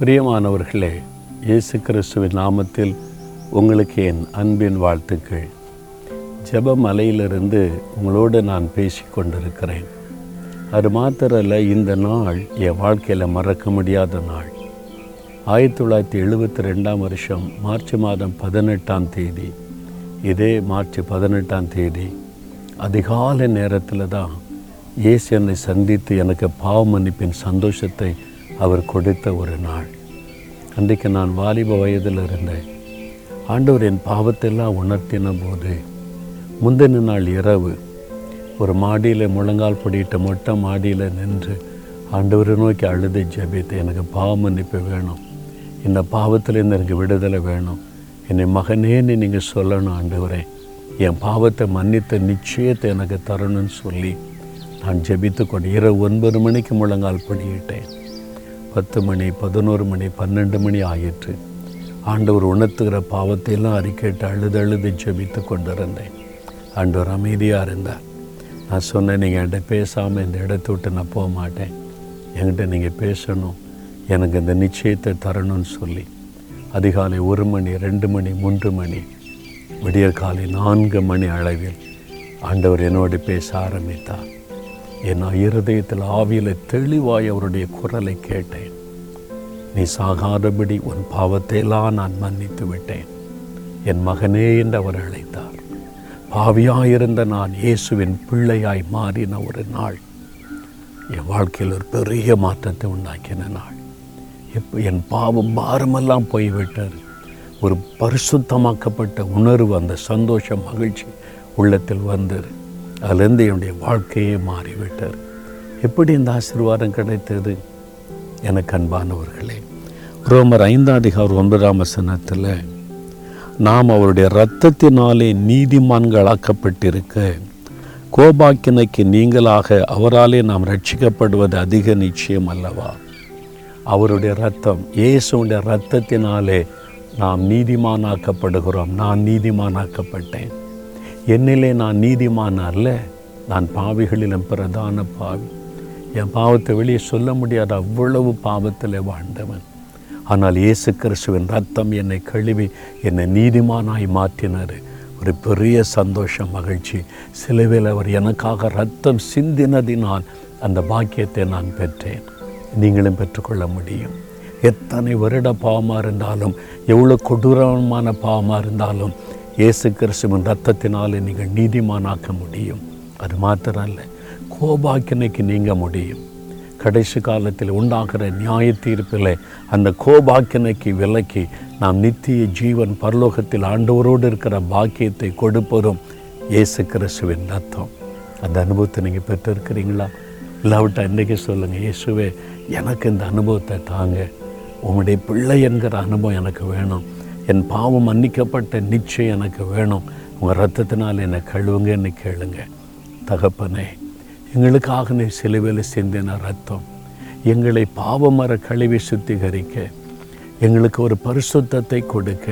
பிரியமானவர்களே இயேசு கிறிஸ்துவின் நாமத்தில் உங்களுக்கு என் அன்பின் வாழ்த்துக்கள். ஜெப மலையிலிருந்து உங்களோடு நான் பேசி கொண்டிருக்கிறேன். அது மாத்திரல்ல இந்த நாள் என் வாழ்க்கையில் மறக்க முடியாத நாள். ஆயிரத்தி தொள்ளாயிரத்தி எழுபத்தி ரெண்டாம் வருஷம் மார்ச் மாதம் பதினெட்டாம் தேதி. இதே மார்ச் பதினெட்டாம் தேதி அதிகாலை நேரத்தில் தான் இயேசு என்னை சந்தித்து எனக்கு பாவ மன்னிப்பின் சந்தோஷத்தை அவர் கொடுத்த ஒரு நாள். அன்றைக்கு நான் வாலிப வயதில் இருந்தேன். ஆண்டவர் என் பாவத்தெல்லாம் உணர்த்தின போது முந்தின நாள் இரவு ஒரு மாடியில் முழங்கால் படியிட்ட மொட்டை மாடியில் நின்று ஆண்டவரை நோக்கி அழுது ஜெபித்து எனக்கு பாவ மன்னிப்பு வேணும். இந்த பாவத்திலேருந்து எனக்கு விடுதலை வேணும். என்னை மகனேன்னு நீங்கள் சொல்லணும் ஆண்டவரே. என் பாவத்தை மன்னித்த நிச்சயத்தை எனக்கு தரணும்னு சொல்லி நான் ஜெபித்து கொண்டு இரவு ஒன்பது மணிக்கு முழங்கால் படியிட்டேன். பத்து மணி பதினோரு மணி பன்னெண்டு மணி ஆயிற்று. ஆண்டவர் உணர்த்துகிற பாவத்தையெல்லாம் அறிக்கைட்டு அழுது அழுது ஜெபித்து கொண்டிருந்தேன். ஆண்டவர் அமைதியாக இருந்தார். நான் சொன்னேன் நீங்கள் என்கிட்ட பேசாமல் இந்த இடத்த விட்டு நான் போக மாட்டேன். என்கிட்ட நீங்கள் பேசணும். எனக்கு இந்த நிச்சயத்தை தரணும்னு சொல்லி. அதிகாலை ஒரு மணி ரெண்டு மணி மூன்று மணி விடிய காலை நான்கு மணி அளவில் ஆண்டவர் என்னோடு பேச ஆரம்பித்தார். என் இருதயத்தில் ஆவியில் தெளிவாய் அவருடைய குரலை கேட்டேன். நீ சாகாதபடி உன் பாவத்தையெல்லாம் நான் மன்னித்து விட்டேன். என் மகனே என்று அவர் அழைத்தார். பாவியாயிருந்த நான் இயேசுவின் பிள்ளையாய் மாறின ஒரு நாள். என் வாழ்க்கையில் ஒரு பெரிய மாற்றத்தை உண்டாக்கின நாள். இப்போ என் பாவம் பாரமெல்லாம் போய்விட்டது. ஒரு பரிசுத்தமாக்கப்பட்ட உணர்வு அந்த சந்தோஷம் மகிழ்ச்சி உள்ளத்தில் வந்தது. அதிலிருந்து என்னுடைய வாழ்க்கையே மாறிவிட்டார். எப்படி இந்த ஆசீர்வாதம் கிடைத்தது? எனக்கு அன்பானவர்களே ரோமர் ஐந்தாம் அதிகாரம் ஒன்பதாம் வசனத்தில் நாம் அவருடைய இரத்தத்தினாலே நீதிமான்களாக்கப்பட்டிருக்க கோபாக்கினைக்கு நீங்களாக அவராலே நாம் ரட்சிக்கப்படுவது அதிக நிச்சயம் அல்லவா? அவருடைய ரத்தம் இயேசுடைய ரத்தத்தினாலே நாம் நீதிமானாக்கப்படுகிறோம். நான் நீதிமானாக்கப்பட்டேன். என்னிலே நான் நீதிமானார்ல நான் பாவிகளிலும் பிரதான பாவி. என் பாவத்தை வெளியே சொல்ல முடியாத அவ்வளவு பாவத்தில் வாழ்ந்தவன். ஆனால் இயேசு கிறிஸ்துவின் ரத்தம் என்னை கழுவி என்னை நீதிமானாய் மாற்றினார். ஒரு பெரிய சந்தோஷம் மகிழ்ச்சி. சிலுவையில் அவர் எனக்காக ரத்தம் சிந்தினதினால் அந்த பாக்கியத்தை நான் பெற்றேன். நீங்களும் பெற்றுக்கொள்ள முடியும். எத்தனை வருட பாவமாக இருந்தாலும் எவ்வளோ கொடூரமான பாவமாக இருந்தாலும் இயேசு கிறிஸ்துவின் ரத்தத்தினால் நீங்கள் நீதிமானாக்க முடியும். அது மாத்திரம் இல்லை கோபாக்கினைக்கு நீங்க முடியும். கடைசி காலத்தில் உண்டாகிற நியாய தீர்ப்பில் அந்த கோபாக்கினைக்கு விலக்கி நாம் நித்திய ஜீவன் பரலோகத்தில் ஆண்டவரோடு இருக்கிற பாக்கியத்தை கொடுப்பதும் இயேசு கிறிஸ்துவின் ரத்தம் அந்த அனுபவத்தை நீங்கள் பெற்றிருக்கிறீங்களா? இல்லாவிட்டா இன்றைக்கி சொல்லுங்கள் இயேசுவே எனக்கு இந்த அனுபவத்தை தாங்க. உங்களுடைய பிள்ளை என்கிற அனுபவம் எனக்கு வேணும். என் பாவம் மன்னிக்கப்பட்ட நிச்சயம் எனக்கு வேணும். உங்கள் ரத்தத்தினால் என்னை கழுவுங்கன்னு கேளுங்க. தகப்பனே எங்களுக்காக நீ சிலுவையில் சிந்தின ரத்தம் எங்களை பாவமர கழுவி சுத்திகரிக்க எங்களுக்கு ஒரு பரிசுத்தத்தை கொடுக்க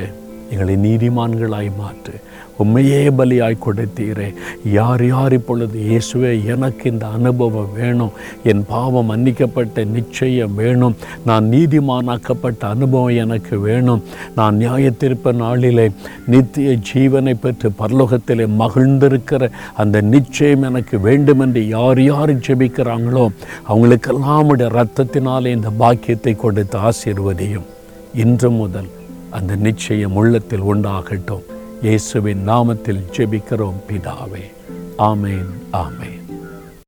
எங்களை நீதிமான்களாய் மாற்று. உண்மையே பலியாய் கொடுத்தீரே. யார் யார் இப்பொழுது இயேசுவே எனக்கு இந்த அனுபவம் வேணும். என் பாவம் மன்னிக்கப்பட்ட நிச்சயம் வேணும். நான் நீதிமானாக்கப்பட்ட அனுபவம் எனக்கு வேணும். நான் நியாயத்திருப்ப நாளிலே நித்திய ஜீவனை பெற்று பரலோகத்திலே மகிழ்ந்திருக்கிற அந்த நிச்சயம் எனக்கு வேண்டுமென்று யார் யார் ஜெபிக்கிறாங்களோ அவங்களுக்கெல்லாம் உடைய ரத்தத்தினாலே இந்த பாக்கியத்தை கொடுத்து ஆசீர்வதியும். இன்று முதல் அந்த நிச்சயம் உள்ளத்தில் உண்டாகட்டும். இயேசுவின் நாமத்தில் ஜெபிக்கிறோம் பிதாவே. ஆமேன் ஆமேன்.